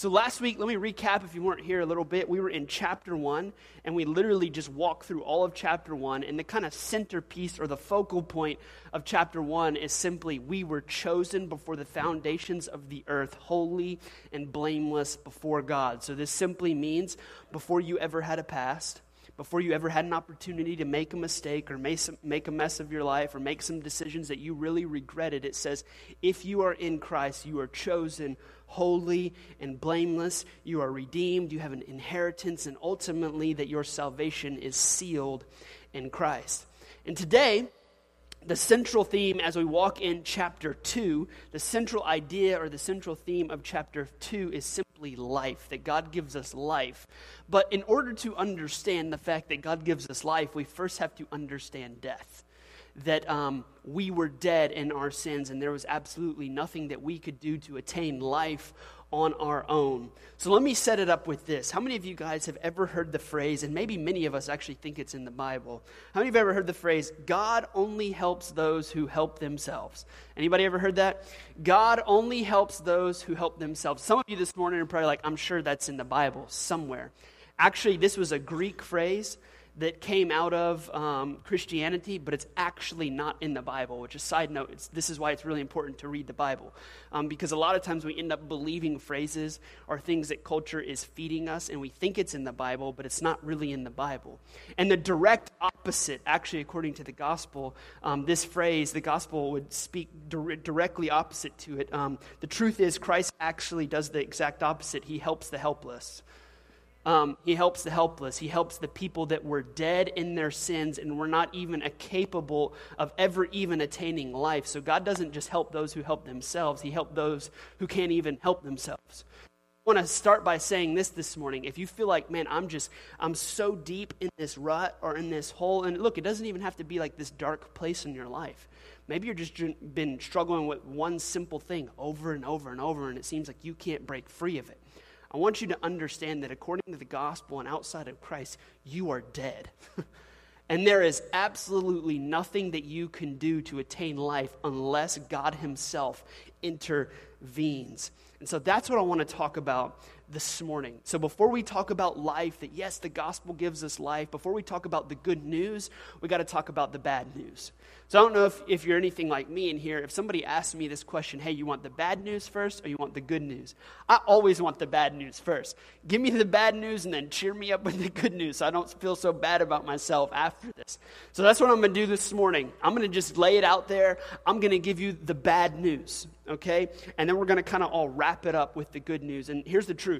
So, last week, let me recap if you weren't here a little bit. We were in chapter one, and we literally just walked through all of chapter one. And the kind of centerpiece or the focal point of chapter one is simply we were chosen before the foundations of the earth, holy and blameless before God. So, this simply means before you ever had a past, before you ever had an opportunity to make a mistake or make a mess of your life or make some decisions that you really regretted, it says, if you are in Christ, you are chosen holy and blameless. You are redeemed. You have an inheritance, and ultimately, that your salvation is sealed in Christ. And today, the central theme as we walk in chapter 2, the central idea or the central theme of chapter 2 is simply life, that God gives us life. But in order to understand the fact that God gives us life, we first have to understand death. That um, we were dead in our sins, and there was absolutely nothing that we could do to attain life on our own. So let me set it up with this. How many of you guys have ever heard the phrase, and maybe many of us actually think it's in the Bible? How many of you have ever heard the phrase, God only helps those who help themselves? Anybody ever heard that? God only helps those who help themselves. Some of you this morning are probably like, I'm sure that's in the Bible somewhere. Actually, this was a Greek phrase that came out of um, Christianity, but it's actually not in the Bible, which is side note. this is why it's really important to read the Bible. Um, because a lot of times we end up believing phrases or things that culture is feeding us, and we think it's in the Bible, but it's not really in the Bible. And the direct opposite, actually, according to the gospel, um, this phrase, the gospel would speak dir- directly opposite to it. Um, the truth is, Christ actually does the exact opposite. He helps the helpless. Um, he helps the helpless. He helps the people that were dead in their sins and were not even capable of ever even attaining life. So God doesn't just help those who help themselves, He helps those who can't even help themselves. I want to start by saying this this morning. If you feel like, man, I'm just, I'm so deep in this rut or in this hole, and look, it doesn't even have to be like this dark place in your life. Maybe you're just been struggling with one simple thing over and over and over, and it seems like you can't break free of it. I want you to understand that according to the gospel and outside of Christ, you are dead. and there is absolutely nothing that you can do to attain life unless God Himself intervenes. And so that's what I want to talk about this morning. So, before we talk about life, that yes, the gospel gives us life, before we talk about the good news, we got to talk about the bad news. So, I don't know if, if you're anything like me in here. If somebody asks me this question, hey, you want the bad news first or you want the good news? I always want the bad news first. Give me the bad news and then cheer me up with the good news so I don't feel so bad about myself after this. So, that's what I'm going to do this morning. I'm going to just lay it out there. I'm going to give you the bad news, okay? And then we're going to kind of all wrap it up with the good news. And here's the truth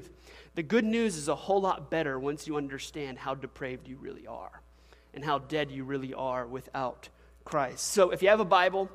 the good news is a whole lot better once you understand how depraved you really are and how dead you really are without Christ. So if you have a Bible,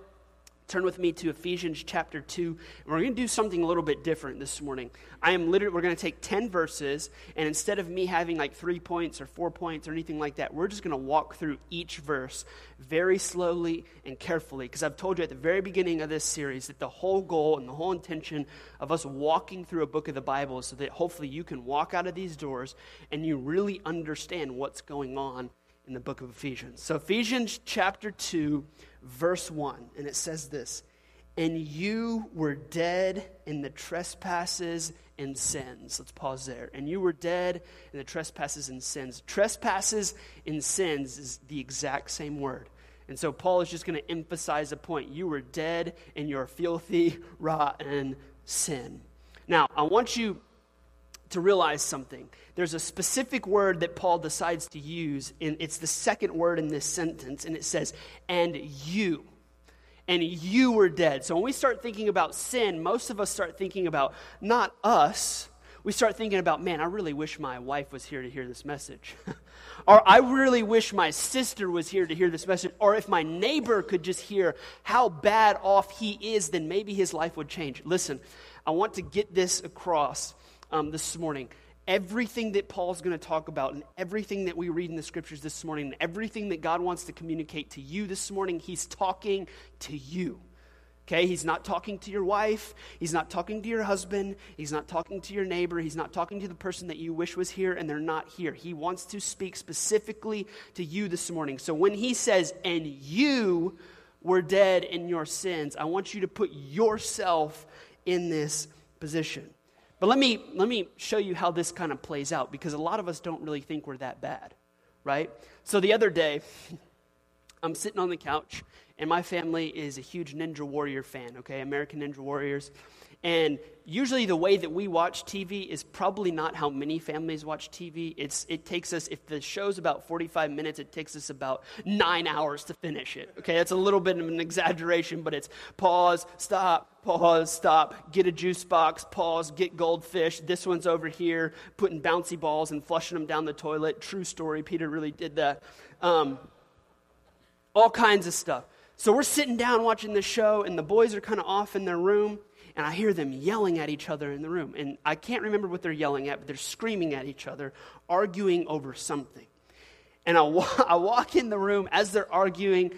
Turn with me to Ephesians chapter 2. We're going to do something a little bit different this morning. I am literally, we're going to take 10 verses, and instead of me having like three points or four points or anything like that, we're just going to walk through each verse very slowly and carefully. Because I've told you at the very beginning of this series that the whole goal and the whole intention of us walking through a book of the Bible is so that hopefully you can walk out of these doors and you really understand what's going on in the book of Ephesians. So, Ephesians chapter 2 verse 1, and it says this And you were dead in the trespasses and sins. Let's pause there. And you were dead in the trespasses and sins. Trespasses and sins is the exact same word. And so Paul is just going to emphasize a point. You were dead in your filthy, rotten sin. Now, I want you to realize something. There's a specific word that Paul decides to use, and it's the second word in this sentence, and it says, and you. And you were dead. So when we start thinking about sin, most of us start thinking about not us. We start thinking about, man, I really wish my wife was here to hear this message. or I really wish my sister was here to hear this message. Or if my neighbor could just hear how bad off he is, then maybe his life would change. Listen, I want to get this across um, this morning. Everything that Paul's going to talk about and everything that we read in the scriptures this morning, and everything that God wants to communicate to you this morning, he's talking to you. Okay, he's not talking to your wife. He's not talking to your husband. He's not talking to your neighbor. He's not talking to the person that you wish was here and they're not here. He wants to speak specifically to you this morning. So when he says, and you were dead in your sins, I want you to put yourself in this position. But let me, let me show you how this kind of plays out because a lot of us don't really think we're that bad, right? So the other day, I'm sitting on the couch, and my family is a huge Ninja Warrior fan, okay? American Ninja Warriors. And usually the way that we watch TV is probably not how many families watch TV. It's, it takes us, if the show's about 45 minutes, it takes us about nine hours to finish it. Okay, that's a little bit of an exaggeration, but it's pause, stop, pause, stop, get a juice box, pause, get goldfish. This one's over here, putting bouncy balls and flushing them down the toilet. True story, Peter really did that. Um, all kinds of stuff. So we're sitting down watching the show, and the boys are kind of off in their room and I hear them yelling at each other in the room. And I can't remember what they're yelling at, but they're screaming at each other, arguing over something. And I, I walk in the room as they're arguing,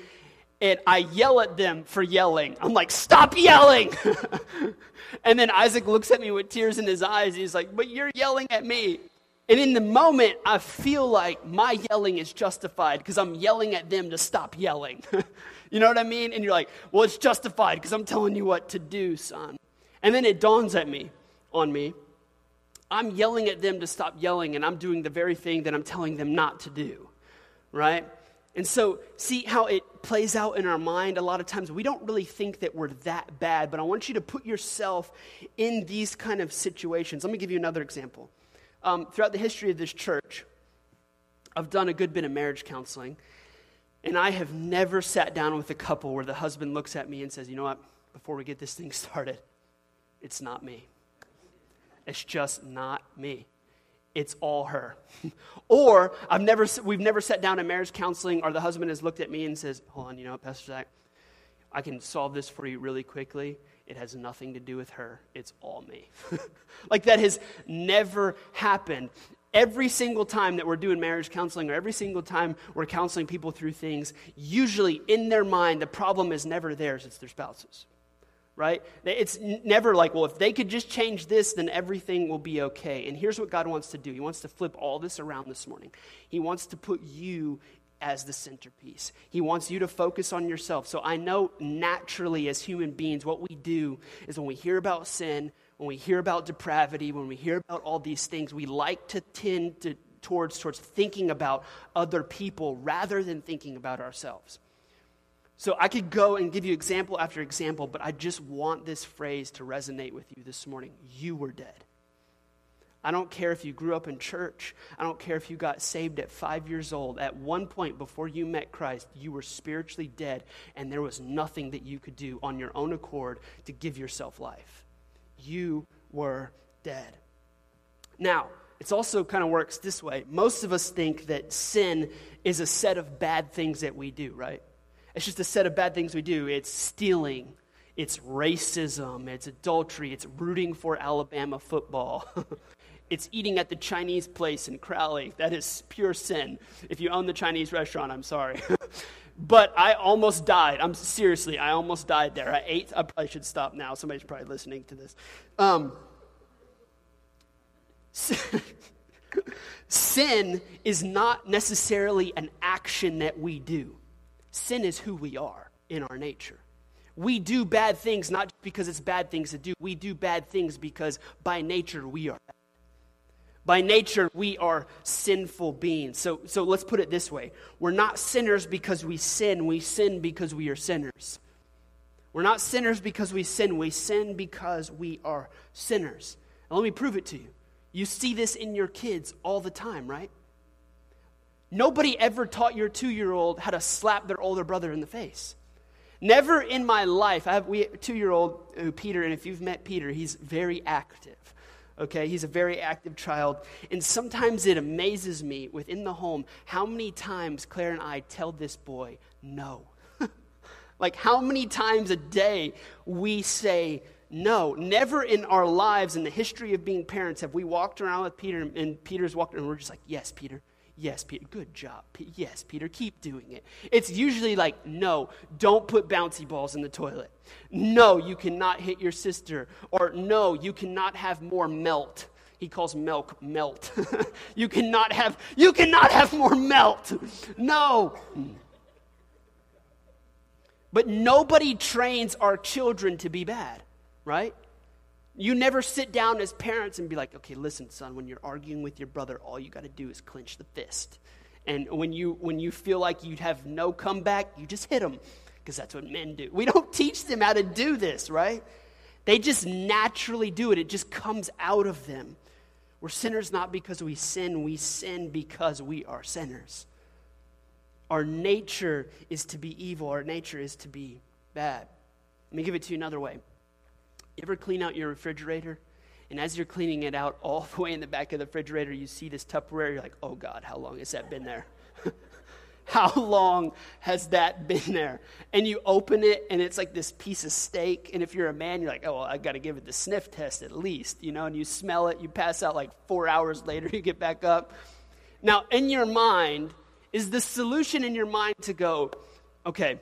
and I yell at them for yelling. I'm like, stop yelling! and then Isaac looks at me with tears in his eyes. He's like, but you're yelling at me. And in the moment, I feel like my yelling is justified because I'm yelling at them to stop yelling. you know what I mean? And you're like, well, it's justified because I'm telling you what to do, son. And then it dawns at me, on me, I'm yelling at them to stop yelling, and I'm doing the very thing that I'm telling them not to do, right? And so, see how it plays out in our mind? A lot of times we don't really think that we're that bad, but I want you to put yourself in these kind of situations. Let me give you another example. Um, throughout the history of this church, I've done a good bit of marriage counseling, and I have never sat down with a couple where the husband looks at me and says, You know what, before we get this thing started, it's not me. It's just not me. It's all her. or I've never, we've never sat down in marriage counseling, or the husband has looked at me and says, Hold on, you know Pastor Zach? I can solve this for you really quickly. It has nothing to do with her. It's all me. like that has never happened. Every single time that we're doing marriage counseling or every single time we're counseling people through things, usually in their mind, the problem is never theirs, it's their spouse's right? It's never like, well, if they could just change this, then everything will be okay. And here's what God wants to do He wants to flip all this around this morning. He wants to put you as the centerpiece. He wants you to focus on yourself. So I know naturally, as human beings, what we do is when we hear about sin, when we hear about depravity, when we hear about all these things, we like to tend to, towards, towards thinking about other people rather than thinking about ourselves. So I could go and give you example after example, but I just want this phrase to resonate with you this morning. You were dead. I don't care if you grew up in church. I don't care if you got saved at five years old. At one point before you met Christ, you were spiritually dead, and there was nothing that you could do on your own accord to give yourself life. You were dead. Now, it also kind of works this way. Most of us think that sin is a set of bad things that we do, right? It's just a set of bad things we do. It's stealing, it's racism, it's adultery, it's rooting for Alabama football. it's eating at the Chinese place in Crowley. That is pure sin. If you own the Chinese restaurant, I'm sorry. but I almost died. I'm seriously, I almost died there. I ate. I probably should stop now. Somebody's probably listening to this. Um, sin is not necessarily an action that we do. Sin is who we are in our nature. We do bad things not because it's bad things to do. We do bad things because by nature we are bad. By nature, we are sinful beings. So, so let's put it this way We're not sinners because we sin, we sin because we are sinners. We're not sinners because we sin, we sin because we are sinners. And let me prove it to you. You see this in your kids all the time, right? Nobody ever taught your two year old how to slap their older brother in the face. Never in my life. I have we two year old uh, Peter, and if you've met Peter, he's very active. Okay, he's a very active child. And sometimes it amazes me within the home how many times Claire and I tell this boy no. like how many times a day we say no. Never in our lives, in the history of being parents, have we walked around with Peter and Peter's walked and we're just like, yes, Peter, Yes, Peter, good job. P- yes, Peter, keep doing it. It's usually like, no, don't put bouncy balls in the toilet. No, you cannot hit your sister. Or no, you cannot have more melt. He calls milk melt. you cannot have you cannot have more melt. No. But nobody trains our children to be bad, right? You never sit down as parents and be like, okay, listen, son, when you're arguing with your brother, all you got to do is clench the fist. And when you, when you feel like you have no comeback, you just hit them because that's what men do. We don't teach them how to do this, right? They just naturally do it, it just comes out of them. We're sinners not because we sin, we sin because we are sinners. Our nature is to be evil, our nature is to be bad. Let me give it to you another way. You ever clean out your refrigerator? And as you're cleaning it out, all the way in the back of the refrigerator, you see this Tupperware. You're like, oh God, how long has that been there? how long has that been there? And you open it, and it's like this piece of steak. And if you're a man, you're like, oh, well, I got to give it the sniff test at least, you know, and you smell it, you pass out like four hours later, you get back up. Now, in your mind, is the solution in your mind to go, okay,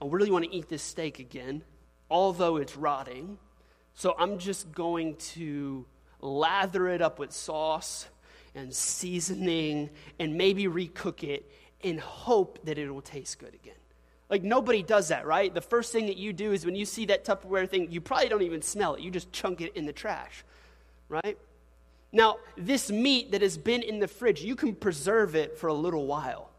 I really want to eat this steak again, although it's rotting. So I'm just going to lather it up with sauce and seasoning and maybe recook it in hope that it will taste good again. Like nobody does that, right? The first thing that you do is when you see that Tupperware thing, you probably don't even smell it. You just chunk it in the trash, right? Now, this meat that has been in the fridge, you can preserve it for a little while.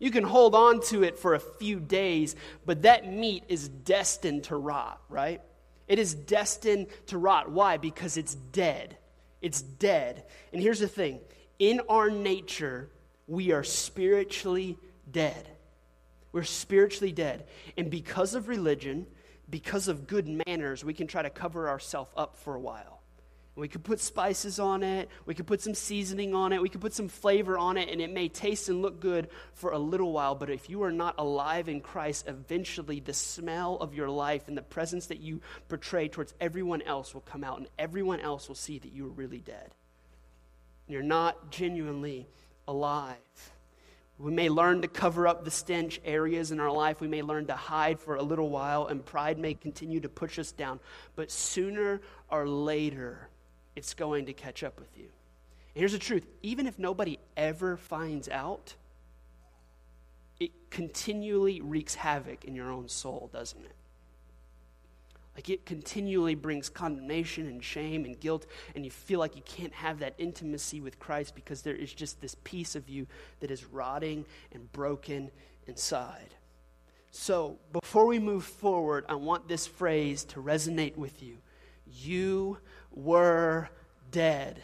You can hold on to it for a few days, but that meat is destined to rot, right? It is destined to rot. Why? Because it's dead. It's dead. And here's the thing in our nature, we are spiritually dead. We're spiritually dead. And because of religion, because of good manners, we can try to cover ourselves up for a while. We could put spices on it. We could put some seasoning on it. We could put some flavor on it, and it may taste and look good for a little while. But if you are not alive in Christ, eventually the smell of your life and the presence that you portray towards everyone else will come out, and everyone else will see that you are really dead. You're not genuinely alive. We may learn to cover up the stench areas in our life. We may learn to hide for a little while, and pride may continue to push us down. But sooner or later, it's going to catch up with you. And here's the truth even if nobody ever finds out, it continually wreaks havoc in your own soul, doesn't it? Like it continually brings condemnation and shame and guilt, and you feel like you can't have that intimacy with Christ because there is just this piece of you that is rotting and broken inside. So, before we move forward, I want this phrase to resonate with you. You were dead.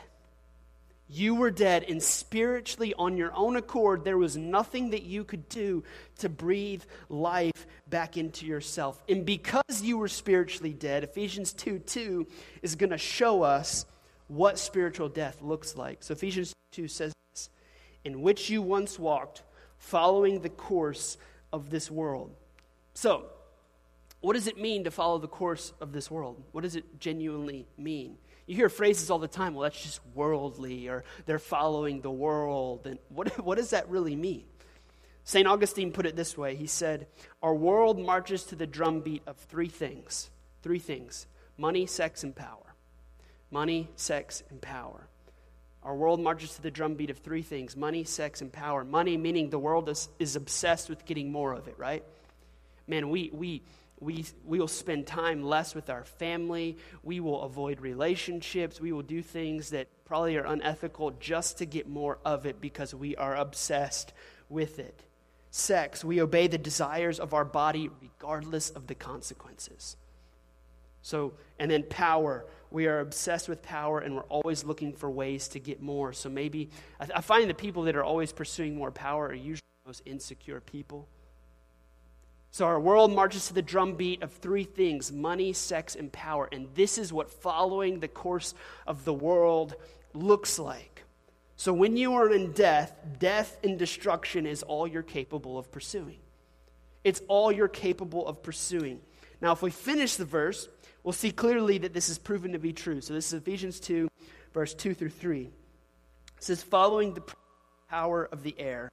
You were dead, and spiritually, on your own accord, there was nothing that you could do to breathe life back into yourself. And because you were spiritually dead, Ephesians 2 2 is going to show us what spiritual death looks like. So, Ephesians 2 says this In which you once walked, following the course of this world. So, what does it mean to follow the course of this world? What does it genuinely mean? You hear phrases all the time, well, that's just worldly, or they're following the world. And what, what does that really mean? St. Augustine put it this way He said, Our world marches to the drumbeat of three things three things money, sex, and power. Money, sex, and power. Our world marches to the drumbeat of three things money, sex, and power. Money, meaning the world is, is obsessed with getting more of it, right? Man, we, we, we, we will spend time less with our family. We will avoid relationships. We will do things that probably are unethical just to get more of it because we are obsessed with it. Sex, we obey the desires of our body regardless of the consequences. So, and then power, we are obsessed with power and we're always looking for ways to get more. So maybe, I, I find the people that are always pursuing more power are usually the most insecure people so our world marches to the drumbeat of three things money, sex, and power. And this is what following the course of the world looks like. So when you are in death, death and destruction is all you're capable of pursuing. It's all you're capable of pursuing. Now, if we finish the verse, we'll see clearly that this is proven to be true. So this is Ephesians 2, verse 2 through 3. It says, Following the power of the air,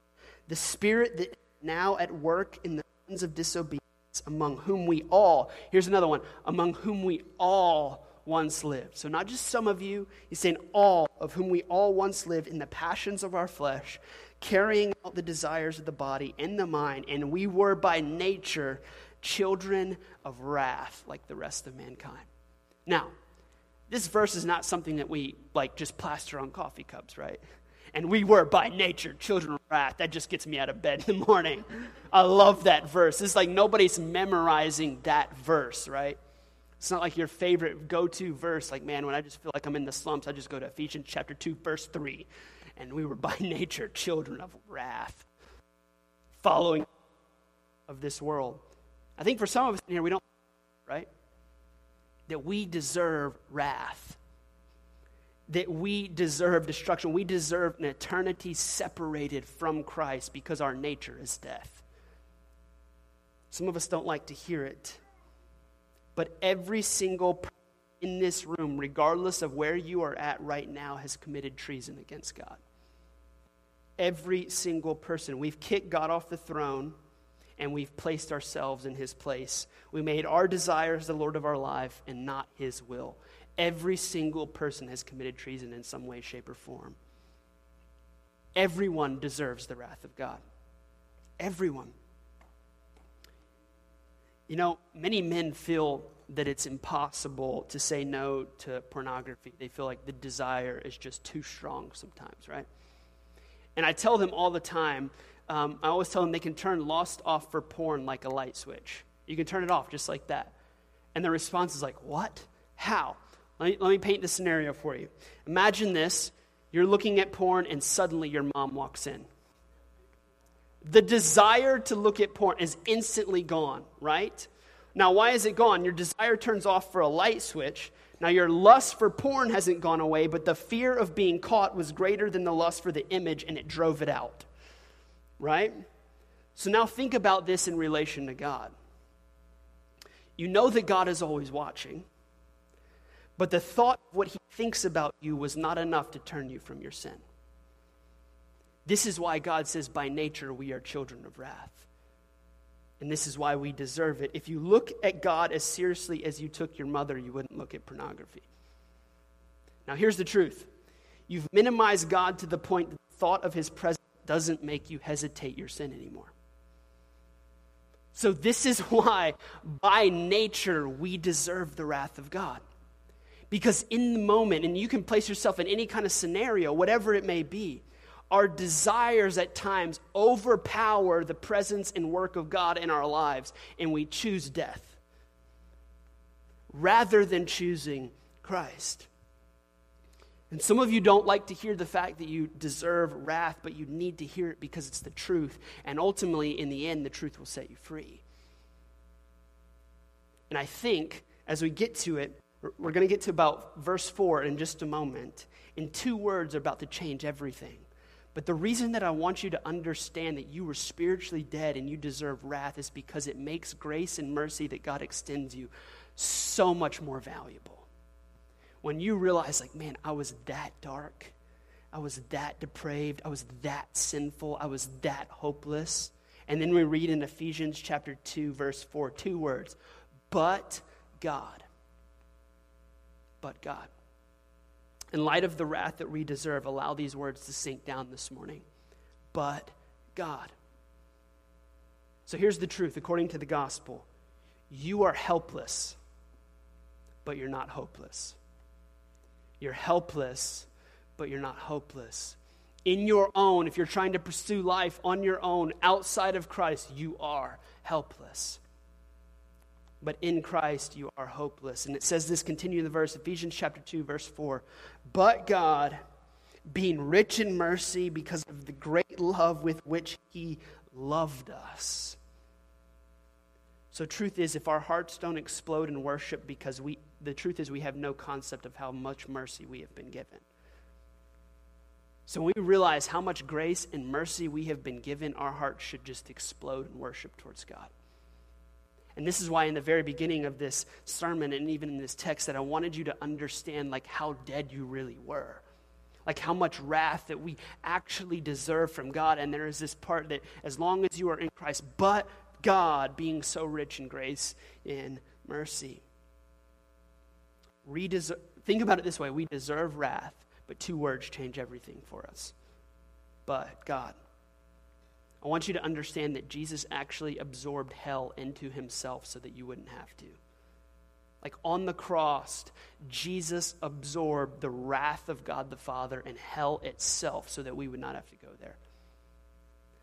the spirit that now at work in the of disobedience, among whom we all, here's another one, among whom we all once lived. So, not just some of you, he's saying all of whom we all once lived in the passions of our flesh, carrying out the desires of the body and the mind, and we were by nature children of wrath like the rest of mankind. Now, This verse is not something that we like just plaster on coffee cups, right? And we were by nature children of wrath. That just gets me out of bed in the morning. I love that verse. It's like nobody's memorizing that verse, right? It's not like your favorite go to verse. Like, man, when I just feel like I'm in the slumps, I just go to Ephesians chapter 2, verse 3. And we were by nature children of wrath, following of this world. I think for some of us in here, we don't, right? That we deserve wrath that we deserve destruction. We deserve an eternity separated from Christ because our nature is death. Some of us don't like to hear it. But every single person in this room, regardless of where you are at right now, has committed treason against God. Every single person. We've kicked God off the throne and we've placed ourselves in his place. We made our desires the Lord of our life and not his will. Every single person has committed treason in some way, shape, or form. Everyone deserves the wrath of God. Everyone. You know, many men feel that it's impossible to say no to pornography. They feel like the desire is just too strong sometimes, right? And I tell them all the time, um, I always tell them they can turn lost off for porn like a light switch. You can turn it off just like that. And the response is like, what? How? Let me, let me paint the scenario for you. Imagine this you're looking at porn, and suddenly your mom walks in. The desire to look at porn is instantly gone, right? Now, why is it gone? Your desire turns off for a light switch. Now, your lust for porn hasn't gone away, but the fear of being caught was greater than the lust for the image, and it drove it out, right? So now think about this in relation to God. You know that God is always watching. But the thought of what he thinks about you was not enough to turn you from your sin. This is why God says, by nature, we are children of wrath. And this is why we deserve it. If you look at God as seriously as you took your mother, you wouldn't look at pornography. Now, here's the truth you've minimized God to the point that the thought of his presence doesn't make you hesitate your sin anymore. So, this is why, by nature, we deserve the wrath of God. Because in the moment, and you can place yourself in any kind of scenario, whatever it may be, our desires at times overpower the presence and work of God in our lives, and we choose death rather than choosing Christ. And some of you don't like to hear the fact that you deserve wrath, but you need to hear it because it's the truth. And ultimately, in the end, the truth will set you free. And I think as we get to it, we're going to get to about verse 4 in just a moment. In two words, are about to change everything. But the reason that I want you to understand that you were spiritually dead and you deserve wrath is because it makes grace and mercy that God extends you so much more valuable. When you realize, like, man, I was that dark, I was that depraved, I was that sinful, I was that hopeless. And then we read in Ephesians chapter 2, verse 4, two words, but God but God. In light of the wrath that we deserve, allow these words to sink down this morning. But God. So here's the truth according to the gospel you are helpless, but you're not hopeless. You're helpless, but you're not hopeless. In your own, if you're trying to pursue life on your own outside of Christ, you are helpless but in Christ you are hopeless. And it says this, continue in the verse, Ephesians chapter 2, verse 4. But God, being rich in mercy because of the great love with which he loved us. So truth is if our hearts don't explode in worship because we the truth is we have no concept of how much mercy we have been given. So when we realize how much grace and mercy we have been given, our hearts should just explode in worship towards God. And this is why in the very beginning of this sermon and even in this text that I wanted you to understand like how dead you really were. Like how much wrath that we actually deserve from God. And there is this part that as long as you are in Christ, but God being so rich in grace in mercy. Think about it this way we deserve wrath, but two words change everything for us. But God. I want you to understand that Jesus actually absorbed hell into himself so that you wouldn't have to. Like on the cross, Jesus absorbed the wrath of God the Father and hell itself so that we would not have to go there.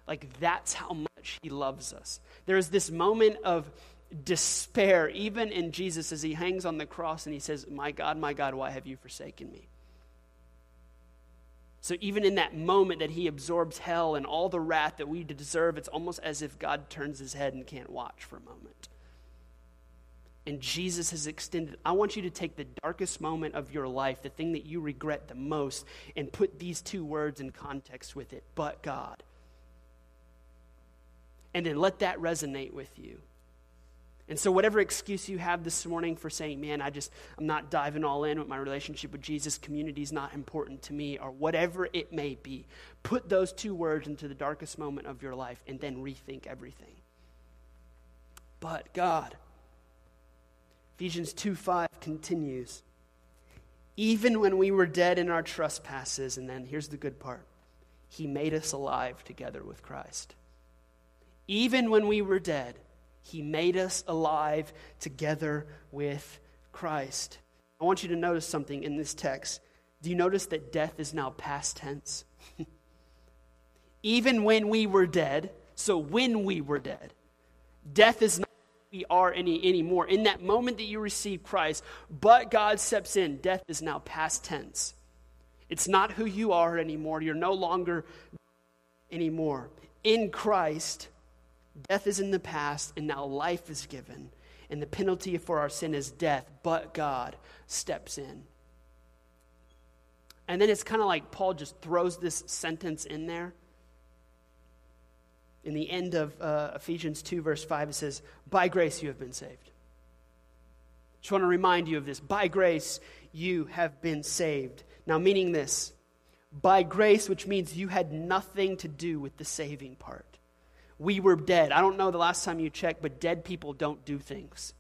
Like that's how much he loves us. There is this moment of despair, even in Jesus, as he hangs on the cross and he says, My God, my God, why have you forsaken me? So, even in that moment that he absorbs hell and all the wrath that we deserve, it's almost as if God turns his head and can't watch for a moment. And Jesus has extended. I want you to take the darkest moment of your life, the thing that you regret the most, and put these two words in context with it, but God. And then let that resonate with you. And so, whatever excuse you have this morning for saying, man, I just, I'm not diving all in with my relationship with Jesus, community is not important to me, or whatever it may be, put those two words into the darkest moment of your life and then rethink everything. But God, Ephesians 2 5 continues. Even when we were dead in our trespasses, and then here's the good part He made us alive together with Christ. Even when we were dead, he made us alive together with Christ. I want you to notice something in this text. Do you notice that death is now past tense? Even when we were dead, so when we were dead, death is not we are any anymore. In that moment that you receive Christ, but God steps in, death is now past tense. It's not who you are anymore. You're no longer anymore. In Christ, Death is in the past, and now life is given. And the penalty for our sin is death, but God steps in. And then it's kind of like Paul just throws this sentence in there. In the end of uh, Ephesians 2, verse 5, it says, By grace you have been saved. Just want to remind you of this. By grace you have been saved. Now, meaning this, by grace, which means you had nothing to do with the saving part we were dead. I don't know the last time you checked, but dead people don't do things.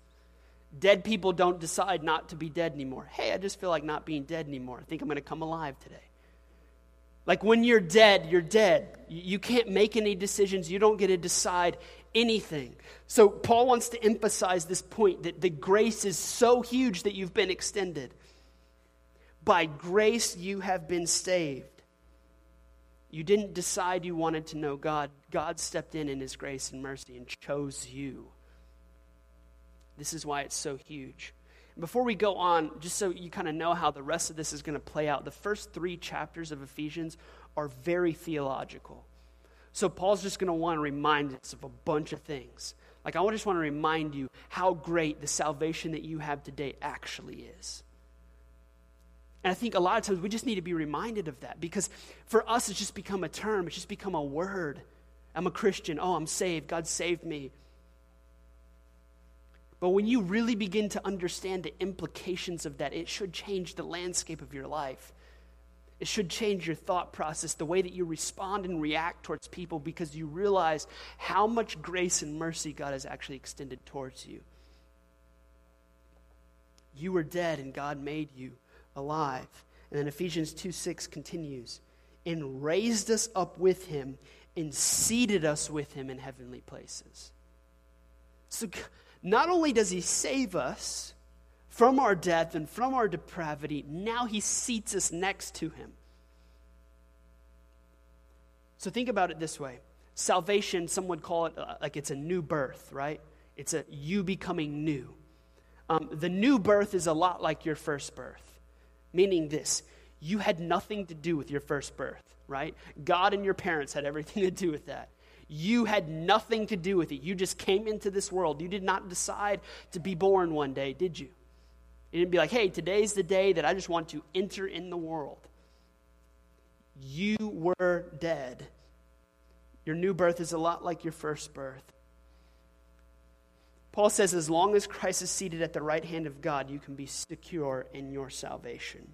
Dead people don't decide not to be dead anymore. Hey, I just feel like not being dead anymore. I think I'm going to come alive today. Like when you're dead, you're dead. You can't make any decisions. You don't get to decide anything. So Paul wants to emphasize this point that the grace is so huge that you've been extended. By grace you have been saved. You didn't decide you wanted to know God. God stepped in in His grace and mercy and chose you. This is why it's so huge. Before we go on, just so you kind of know how the rest of this is going to play out, the first three chapters of Ephesians are very theological. So Paul's just going to want to remind us of a bunch of things. Like, I just want to remind you how great the salvation that you have today actually is. And I think a lot of times we just need to be reminded of that because for us, it's just become a term, it's just become a word. I'm a Christian. Oh, I'm saved. God saved me. But when you really begin to understand the implications of that, it should change the landscape of your life. It should change your thought process, the way that you respond and react towards people, because you realize how much grace and mercy God has actually extended towards you. You were dead, and God made you alive. And then Ephesians 2 6 continues, and raised us up with him and seated us with him in heavenly places. So not only does he save us from our death and from our depravity, now he seats us next to him. So think about it this way salvation, some would call it uh, like it's a new birth, right? It's a you becoming new. Um, the new birth is a lot like your first birth. Meaning this you had nothing to do with your first birth, right? God and your parents had everything to do with that. You had nothing to do with it. You just came into this world. You did not decide to be born one day, did you? You didn't be like, hey, today's the day that I just want to enter in the world. You were dead. Your new birth is a lot like your first birth. Paul says, as long as Christ is seated at the right hand of God, you can be secure in your salvation.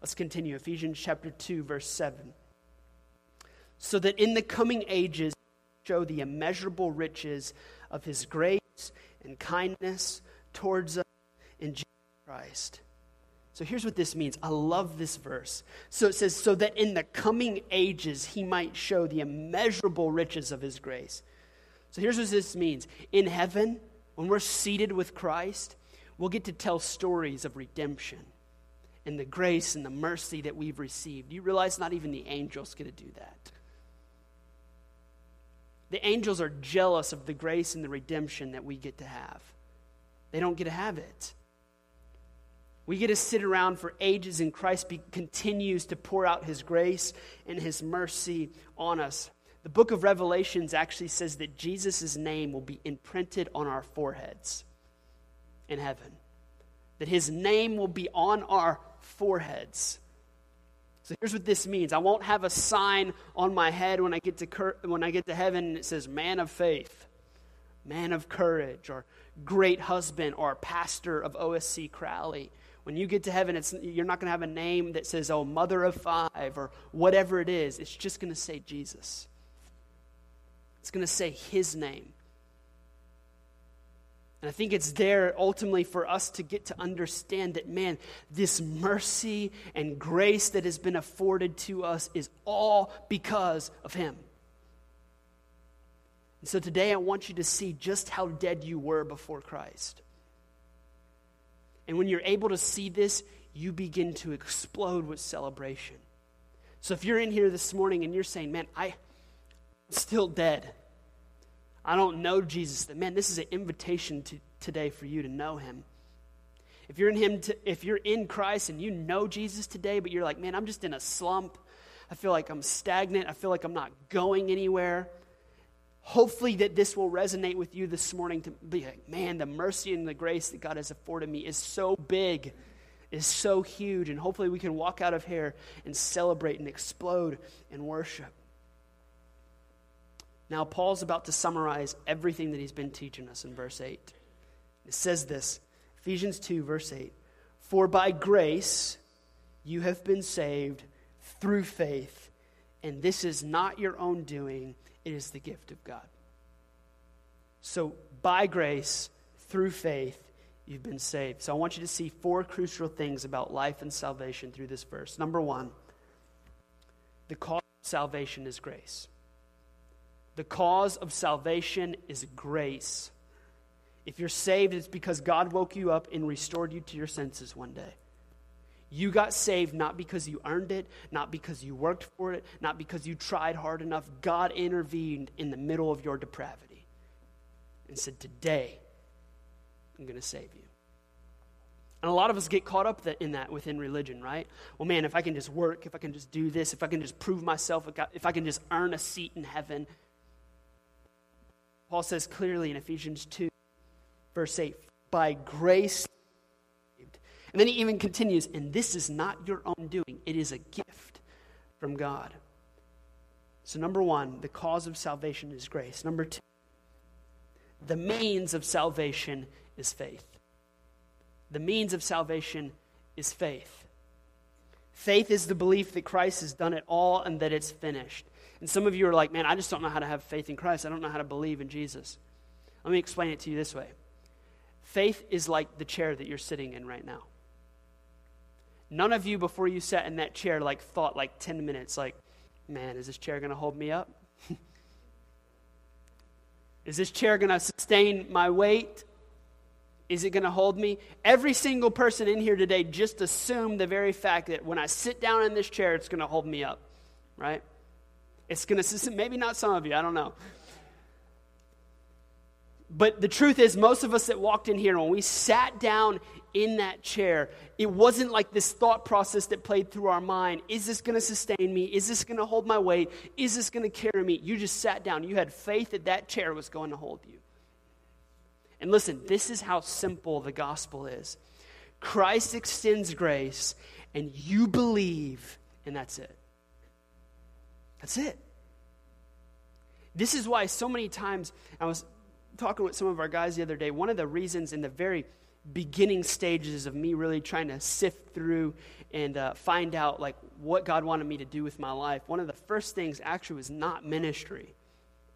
Let's continue. Ephesians chapter 2, verse 7. So that in the coming ages, show the immeasurable riches of his grace and kindness towards us in Jesus Christ. So here's what this means. I love this verse. So it says, so that in the coming ages he might show the immeasurable riches of his grace. So here's what this means. In heaven, when we're seated with Christ, we'll get to tell stories of redemption and the grace and the mercy that we've received. You realize not even the angels get to do that. The angels are jealous of the grace and the redemption that we get to have. They don't get to have it. We get to sit around for ages, and Christ be, continues to pour out his grace and his mercy on us. The book of Revelations actually says that Jesus' name will be imprinted on our foreheads in heaven, that his name will be on our foreheads. So here's what this means I won't have a sign on my head when I get to, cur- when I get to heaven it says, man of faith, man of courage, or great husband, or pastor of OSC Crowley. When you get to heaven, it's, you're not going to have a name that says, oh, mother of five, or whatever it is. It's just going to say Jesus. It's going to say his name. And I think it's there ultimately for us to get to understand that, man, this mercy and grace that has been afforded to us is all because of Him. And so today I want you to see just how dead you were before Christ. And when you're able to see this, you begin to explode with celebration. So if you're in here this morning and you're saying, man, I, still dead. I don't know Jesus. Then man, this is an invitation to, today for you to know him. If you're in him, to, if you're in Christ and you know Jesus today, but you're like, man, I'm just in a slump. I feel like I'm stagnant. I feel like I'm not going anywhere. Hopefully, that this will resonate with you this morning to be like, man, the mercy and the grace that God has afforded me is so big, is so huge. And hopefully, we can walk out of here and celebrate and explode and worship. Now, Paul's about to summarize everything that he's been teaching us in verse 8. It says this Ephesians 2, verse 8 For by grace you have been saved through faith, and this is not your own doing, it is the gift of God. So, by grace, through faith, you've been saved. So, I want you to see four crucial things about life and salvation through this verse. Number one, the cause of salvation is grace. The cause of salvation is grace. If you're saved, it's because God woke you up and restored you to your senses one day. You got saved not because you earned it, not because you worked for it, not because you tried hard enough. God intervened in the middle of your depravity and said, Today, I'm going to save you. And a lot of us get caught up in that within religion, right? Well, man, if I can just work, if I can just do this, if I can just prove myself, if I can just earn a seat in heaven, Paul says clearly in Ephesians 2, verse 8, by grace. And then he even continues, and this is not your own doing, it is a gift from God. So, number one, the cause of salvation is grace. Number two, the means of salvation is faith. The means of salvation is faith. Faith is the belief that Christ has done it all and that it's finished. And some of you are like, man, I just don't know how to have faith in Christ. I don't know how to believe in Jesus. Let me explain it to you this way faith is like the chair that you're sitting in right now. None of you, before you sat in that chair, like thought like 10 minutes, like, man, is this chair going to hold me up? is this chair going to sustain my weight? Is it going to hold me? Every single person in here today just assumed the very fact that when I sit down in this chair, it's going to hold me up, right? It's going to, maybe not some of you, I don't know. But the truth is, most of us that walked in here, when we sat down in that chair, it wasn't like this thought process that played through our mind Is this going to sustain me? Is this going to hold my weight? Is this going to carry me? You just sat down. You had faith that that chair was going to hold you. And listen, this is how simple the gospel is Christ extends grace, and you believe, and that's it. That's it. This is why so many times, I was talking with some of our guys the other day, one of the reasons in the very beginning stages of me really trying to sift through and uh, find out like what God wanted me to do with my life, one of the first things actually was not ministry.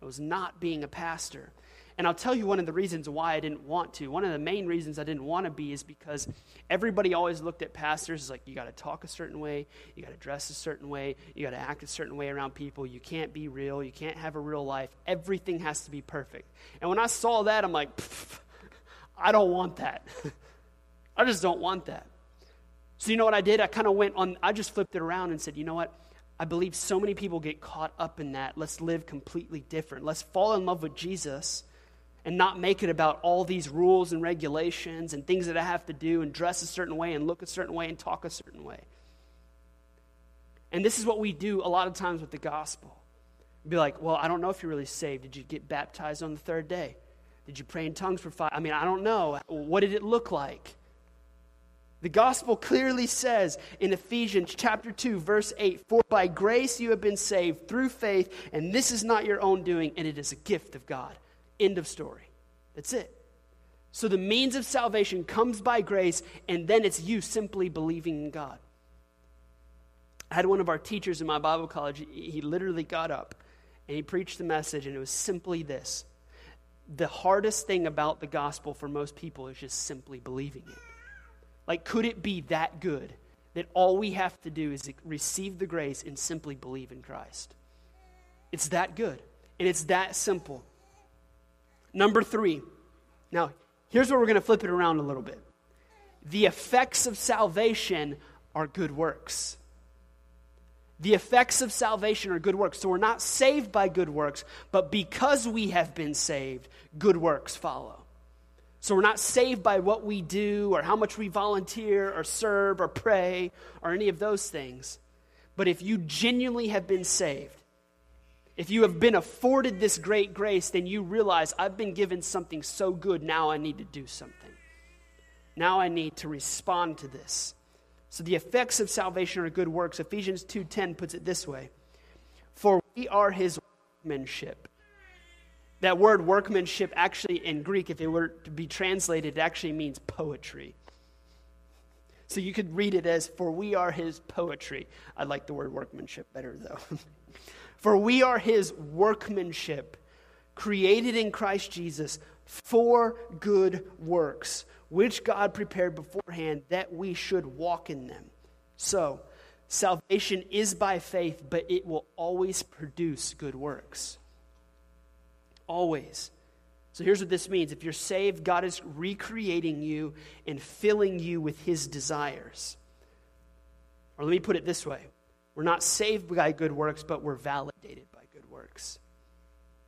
It was not being a pastor. And I'll tell you one of the reasons why I didn't want to. One of the main reasons I didn't want to be is because everybody always looked at pastors as like, you got to talk a certain way, you got to dress a certain way, you got to act a certain way around people, you can't be real, you can't have a real life. Everything has to be perfect. And when I saw that, I'm like, I don't want that. I just don't want that. So, you know what I did? I kind of went on, I just flipped it around and said, you know what? I believe so many people get caught up in that. Let's live completely different. Let's fall in love with Jesus and not make it about all these rules and regulations and things that I have to do and dress a certain way and look a certain way and talk a certain way. And this is what we do a lot of times with the gospel. Be like, well, I don't know if you're really saved. Did you get baptized on the third day? Did you pray in tongues for five? I mean, I don't know. What did it look like? The gospel clearly says in Ephesians chapter 2 verse 8, "For by grace you have been saved through faith, and this is not your own doing, and it is a gift of God." End of story. That's it. So the means of salvation comes by grace, and then it's you simply believing in God. I had one of our teachers in my Bible college, he literally got up and he preached the message, and it was simply this The hardest thing about the gospel for most people is just simply believing it. Like, could it be that good that all we have to do is receive the grace and simply believe in Christ? It's that good, and it's that simple. Number three. Now, here's where we're going to flip it around a little bit. The effects of salvation are good works. The effects of salvation are good works. So we're not saved by good works, but because we have been saved, good works follow. So we're not saved by what we do or how much we volunteer or serve or pray or any of those things. But if you genuinely have been saved, if you have been afforded this great grace, then you realize I've been given something so good, now I need to do something. Now I need to respond to this. So the effects of salvation are good works. Ephesians 2:10 puts it this way. For we are his workmanship. That word workmanship actually in Greek if it were to be translated it actually means poetry. So you could read it as for we are his poetry. I like the word workmanship better though. for we are his workmanship created in Christ Jesus for good works which God prepared beforehand that we should walk in them. So, salvation is by faith, but it will always produce good works. Always. So here's what this means if you're saved, God is recreating you and filling you with his desires. Or let me put it this way we're not saved by good works, but we're validated by good works.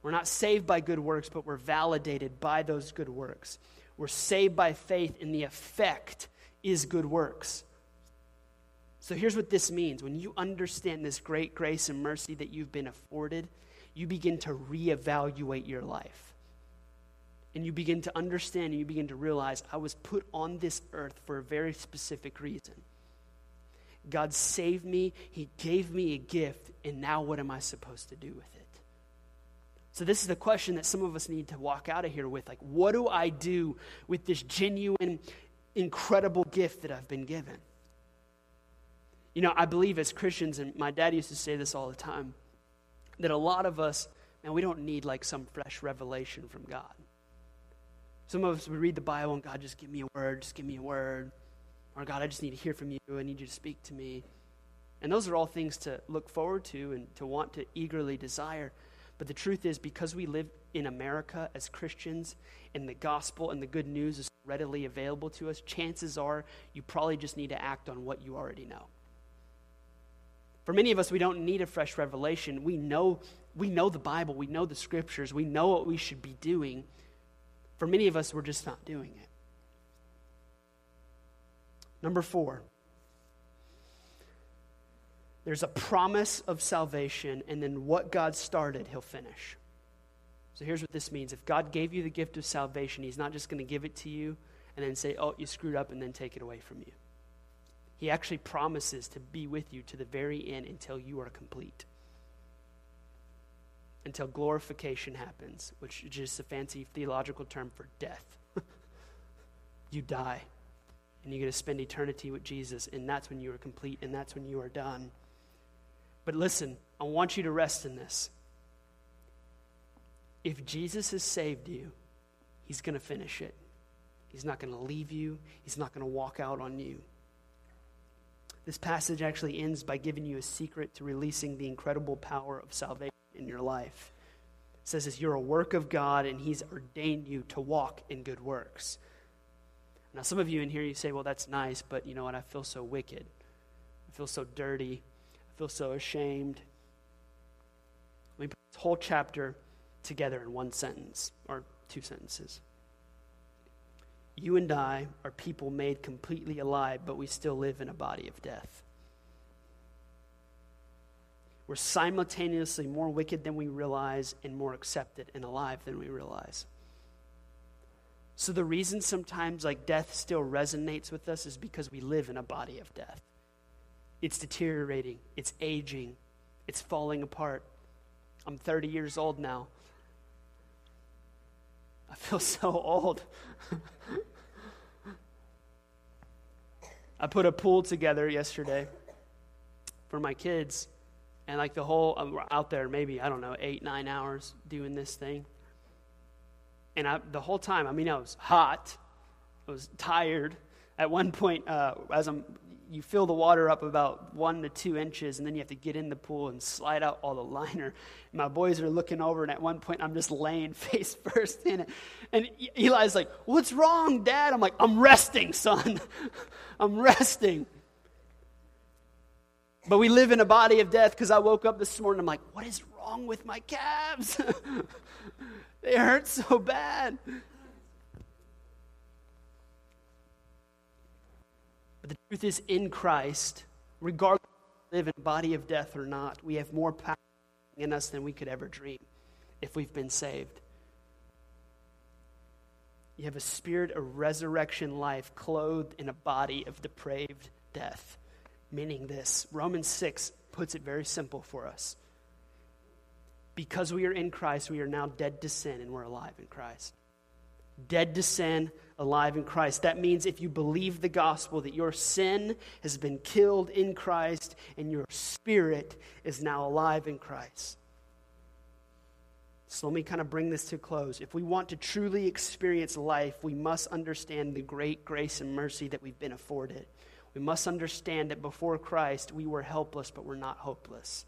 We're not saved by good works, but we're validated by those good works. We're saved by faith, and the effect is good works. So here's what this means when you understand this great grace and mercy that you've been afforded, you begin to reevaluate your life. And you begin to understand and you begin to realize I was put on this earth for a very specific reason. God saved me, He gave me a gift, and now what am I supposed to do with it? So, this is the question that some of us need to walk out of here with. Like, what do I do with this genuine, incredible gift that I've been given? You know, I believe as Christians, and my dad used to say this all the time, that a lot of us, man, we don't need like some fresh revelation from God. Some of us would read the Bible and God, just give me a word, just give me a word. Or God, I just need to hear from you. I need you to speak to me. And those are all things to look forward to and to want to eagerly desire. But the truth is, because we live in America as Christians and the gospel and the good news is readily available to us, chances are you probably just need to act on what you already know. For many of us, we don't need a fresh revelation. We know, we know the Bible, we know the scriptures, we know what we should be doing. For many of us, we're just not doing it. Number four, there's a promise of salvation, and then what God started, He'll finish. So here's what this means if God gave you the gift of salvation, He's not just going to give it to you and then say, oh, you screwed up, and then take it away from you. He actually promises to be with you to the very end until you are complete. Until glorification happens, which is just a fancy theological term for death. you die, and you get to spend eternity with Jesus, and that's when you are complete, and that's when you are done. But listen, I want you to rest in this. If Jesus has saved you, he's going to finish it. He's not going to leave you, he's not going to walk out on you. This passage actually ends by giving you a secret to releasing the incredible power of salvation in your life. It says, as you're a work of God and He's ordained you to walk in good works. Now, some of you in here, you say, well, that's nice, but you know what? I feel so wicked. I feel so dirty. I feel so ashamed. Let me put this whole chapter together in one sentence or two sentences. You and I are people made completely alive, but we still live in a body of death. We're simultaneously more wicked than we realize and more accepted and alive than we realize. So the reason sometimes like death still resonates with us is because we live in a body of death. It's deteriorating, it's aging, it's falling apart. I'm 30 years old now. I feel so old. I put a pool together yesterday for my kids, and like the whole, I'm out there maybe, I don't know, eight, nine hours doing this thing. And I, the whole time, I mean, I was hot, I was tired. At one point, uh, as I'm, you fill the water up about one to two inches, and then you have to get in the pool and slide out all the liner. My boys are looking over, and at one point, I'm just laying face first in it. And Eli's like, What's wrong, Dad? I'm like, I'm resting, son. I'm resting. But we live in a body of death because I woke up this morning. I'm like, What is wrong with my calves? they hurt so bad. But the truth is, in Christ, regardless if we live in a body of death or not, we have more power in us than we could ever dream if we've been saved. You have a spirit of resurrection life clothed in a body of depraved death. Meaning this Romans 6 puts it very simple for us. Because we are in Christ, we are now dead to sin and we're alive in Christ. Dead to sin, alive in Christ. That means if you believe the gospel, that your sin has been killed in Christ and your spirit is now alive in Christ. So let me kind of bring this to a close. If we want to truly experience life, we must understand the great grace and mercy that we've been afforded. We must understand that before Christ, we were helpless, but we're not hopeless.